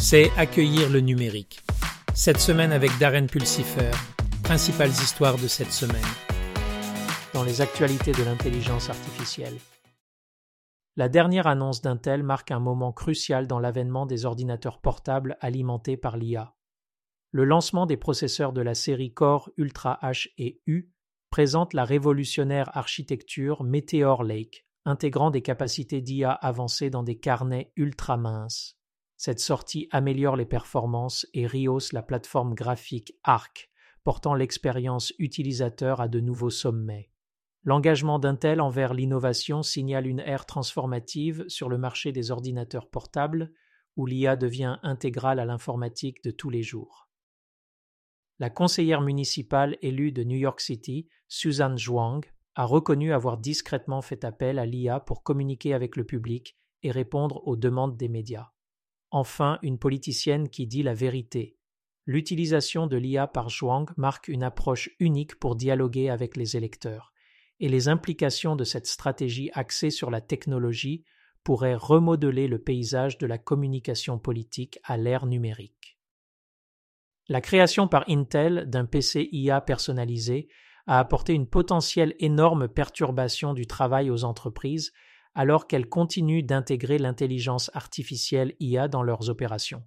c'est accueillir le numérique. Cette semaine avec Darren Pulsifer, principales histoires de cette semaine. Dans les actualités de l'intelligence artificielle. La dernière annonce d'Intel marque un moment crucial dans l'avènement des ordinateurs portables alimentés par l'IA. Le lancement des processeurs de la série Core Ultra H et U présente la révolutionnaire architecture Meteor Lake, intégrant des capacités d'IA avancées dans des carnets ultra minces. Cette sortie améliore les performances et rehausse la plateforme graphique Arc, portant l'expérience utilisateur à de nouveaux sommets. L'engagement d'Intel envers l'innovation signale une ère transformative sur le marché des ordinateurs portables, où l'IA devient intégrale à l'informatique de tous les jours. La conseillère municipale élue de New York City, Susan Zhuang, a reconnu avoir discrètement fait appel à l'IA pour communiquer avec le public et répondre aux demandes des médias. Enfin, une politicienne qui dit la vérité. L'utilisation de l'IA par Zhuang marque une approche unique pour dialoguer avec les électeurs et les implications de cette stratégie axée sur la technologie pourraient remodeler le paysage de la communication politique à l'ère numérique. La création par Intel d'un PC IA personnalisé a apporté une potentielle énorme perturbation du travail aux entreprises alors qu'elles continuent d'intégrer l'intelligence artificielle IA dans leurs opérations.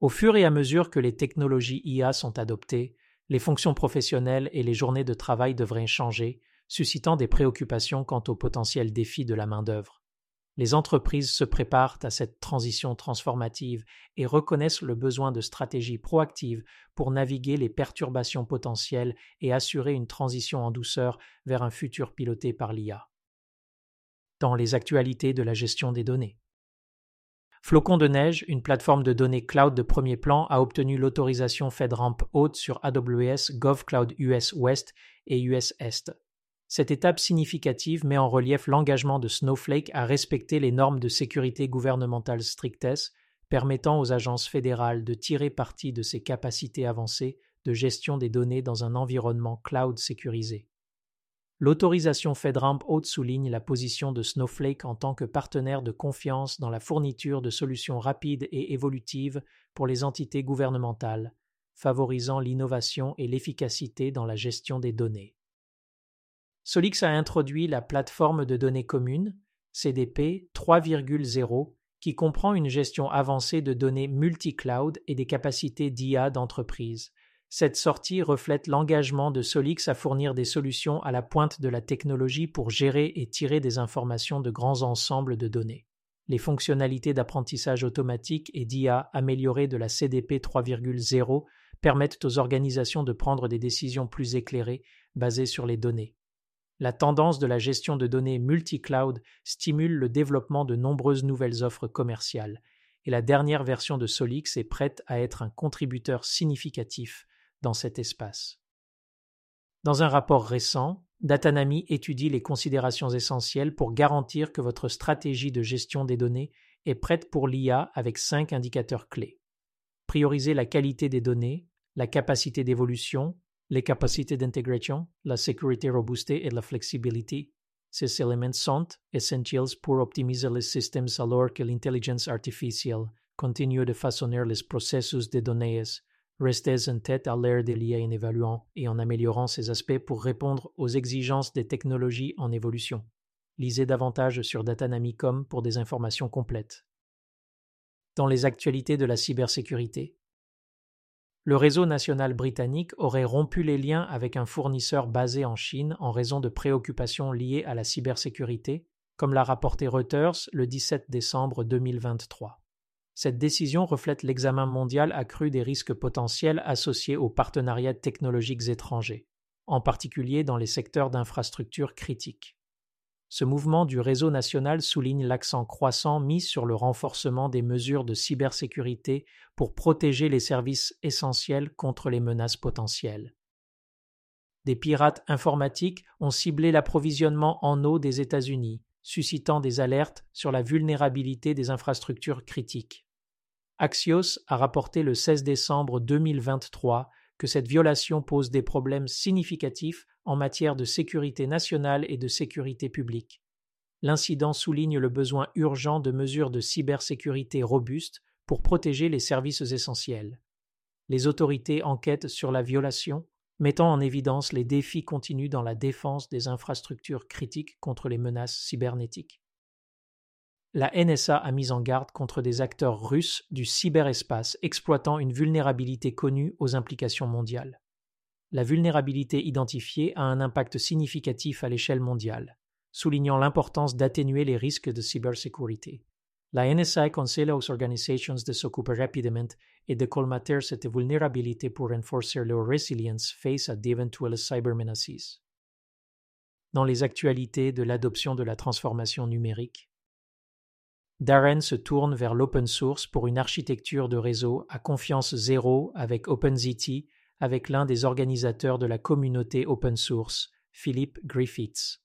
Au fur et à mesure que les technologies IA sont adoptées, les fonctions professionnelles et les journées de travail devraient changer, suscitant des préoccupations quant aux potentiels défis de la main-d'œuvre. Les entreprises se préparent à cette transition transformative et reconnaissent le besoin de stratégies proactives pour naviguer les perturbations potentielles et assurer une transition en douceur vers un futur piloté par l'IA. Dans les actualités de la gestion des données. Flocon de neige, une plateforme de données cloud de premier plan, a obtenu l'autorisation FedRAMP haute sur AWS GovCloud US West et US Est. Cette étape significative met en relief l'engagement de Snowflake à respecter les normes de sécurité gouvernementale strictes, permettant aux agences fédérales de tirer parti de ces capacités avancées de gestion des données dans un environnement cloud sécurisé. L'autorisation FedRAMP haute souligne la position de Snowflake en tant que partenaire de confiance dans la fourniture de solutions rapides et évolutives pour les entités gouvernementales, favorisant l'innovation et l'efficacité dans la gestion des données. Solix a introduit la plateforme de données commune, CDP 3.0, qui comprend une gestion avancée de données multi-cloud et des capacités d'IA d'entreprise. Cette sortie reflète l'engagement de Solix à fournir des solutions à la pointe de la technologie pour gérer et tirer des informations de grands ensembles de données. Les fonctionnalités d'apprentissage automatique et d'IA améliorées de la CDP 3.0 permettent aux organisations de prendre des décisions plus éclairées basées sur les données. La tendance de la gestion de données multi-cloud stimule le développement de nombreuses nouvelles offres commerciales, et la dernière version de Solix est prête à être un contributeur significatif dans cet espace. Dans un rapport récent, Datanami étudie les considérations essentielles pour garantir que votre stratégie de gestion des données est prête pour l'IA avec cinq indicateurs clés. Prioriser la qualité des données, la capacité d'évolution, les capacités d'intégration, la sécurité robuste et la flexibilité. Ces éléments sont essentiels pour optimiser les systèmes alors que l'intelligence artificielle continue de façonner les processus de données. Restez en tête à l'ère de l'IA en évaluant et en améliorant ces aspects pour répondre aux exigences des technologies en évolution. Lisez davantage sur Datanamicom pour des informations complètes. Dans les actualités de la cybersécurité, le réseau national britannique aurait rompu les liens avec un fournisseur basé en Chine en raison de préoccupations liées à la cybersécurité, comme l'a rapporté Reuters le 17 décembre 2023. Cette décision reflète l'examen mondial accru des risques potentiels associés aux partenariats technologiques étrangers, en particulier dans les secteurs d'infrastructures critiques. Ce mouvement du réseau national souligne l'accent croissant mis sur le renforcement des mesures de cybersécurité pour protéger les services essentiels contre les menaces potentielles. Des pirates informatiques ont ciblé l'approvisionnement en eau des États-Unis, suscitant des alertes sur la vulnérabilité des infrastructures critiques. Axios a rapporté le 16 décembre 2023 que cette violation pose des problèmes significatifs en matière de sécurité nationale et de sécurité publique. L'incident souligne le besoin urgent de mesures de cybersécurité robustes pour protéger les services essentiels. Les autorités enquêtent sur la violation, mettant en évidence les défis continus dans la défense des infrastructures critiques contre les menaces cybernétiques. La NSA a mis en garde contre des acteurs russes du cyberespace exploitant une vulnérabilité connue aux implications mondiales. La vulnérabilité identifiée a un impact significatif à l'échelle mondiale, soulignant l'importance d'atténuer les risques de cybersécurité. La NSA aconsella aux organisations de s'occuper rapidement et de colmater cette vulnérabilité pour renforcer leur résilience face à d'éventuelles cybermenaces. Dans les actualités de l'adoption de la transformation numérique, Darren se tourne vers l'open source pour une architecture de réseau à confiance zéro avec OpenZT avec l'un des organisateurs de la communauté open source, Philip Griffiths.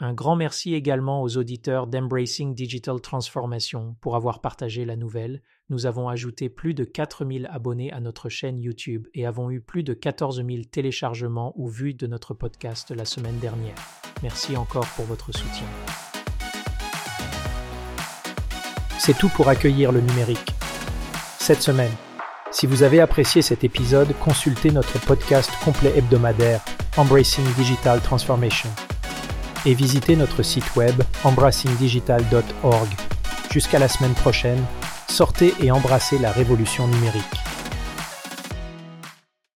Un grand merci également aux auditeurs d'Embracing Digital Transformation pour avoir partagé la nouvelle. Nous avons ajouté plus de 4000 abonnés à notre chaîne YouTube et avons eu plus de 14 000 téléchargements ou vues de notre podcast la semaine dernière. Merci encore pour votre soutien. C'est tout pour accueillir le numérique. Cette semaine, si vous avez apprécié cet épisode, consultez notre podcast complet hebdomadaire Embracing Digital Transformation et visitez notre site web embrassingdigital.org. Jusqu'à la semaine prochaine, sortez et embrassez la révolution numérique.